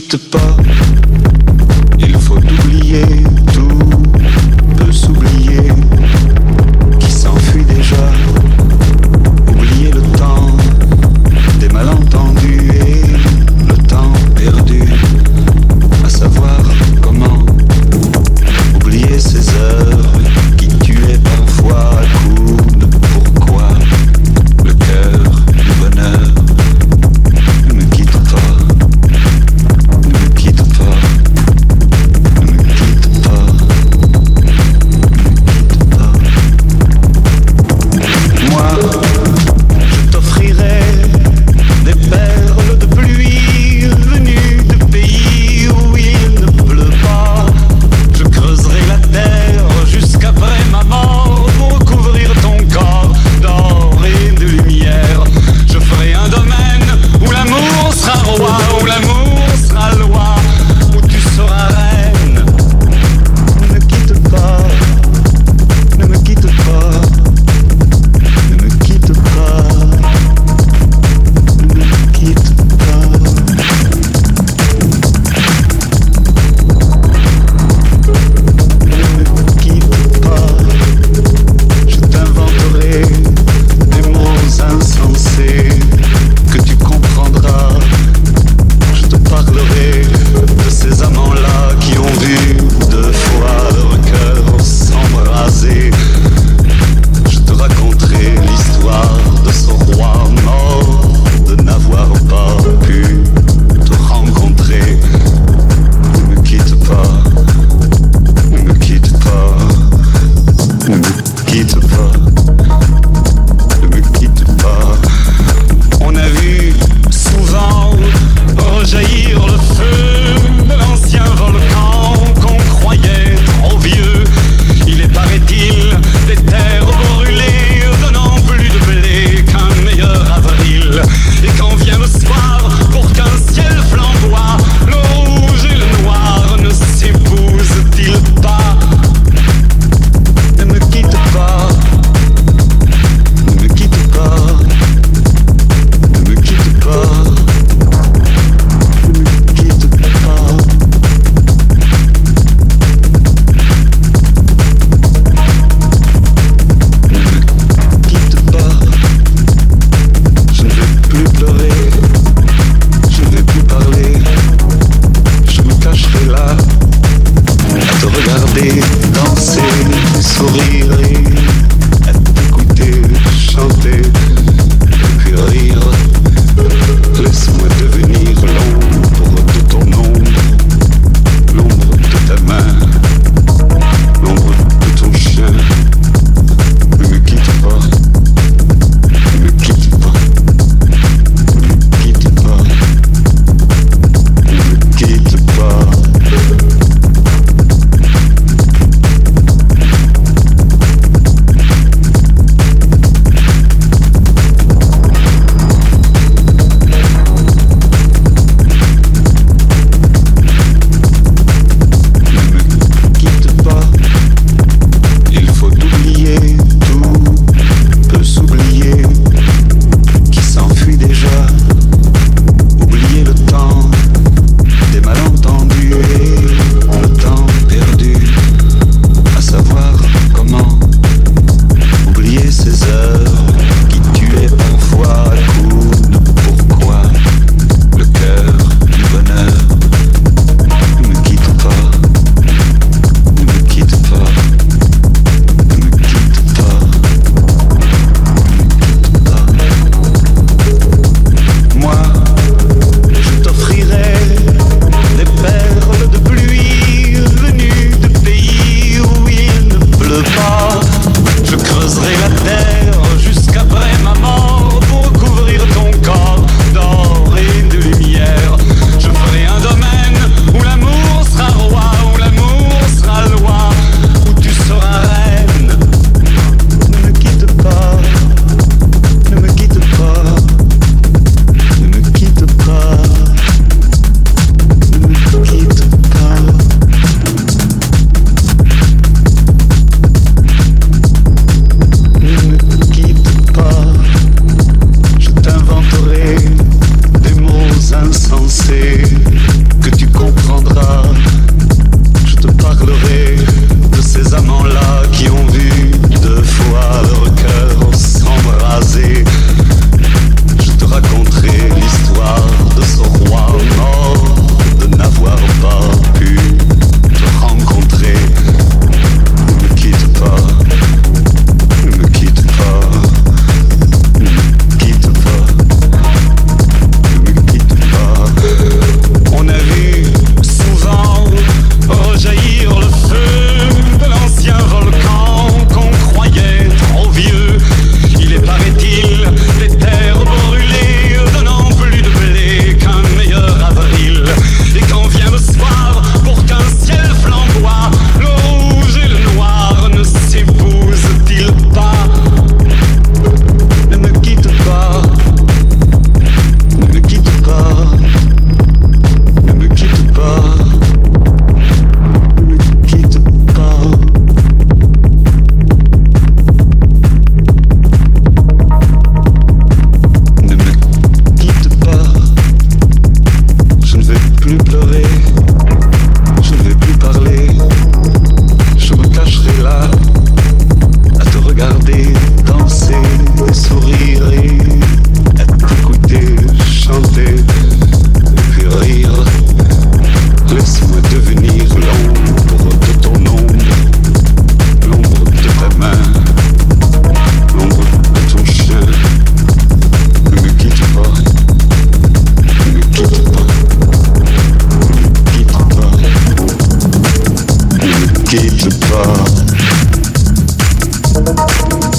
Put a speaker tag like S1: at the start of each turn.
S1: quitte pas. escape the dark.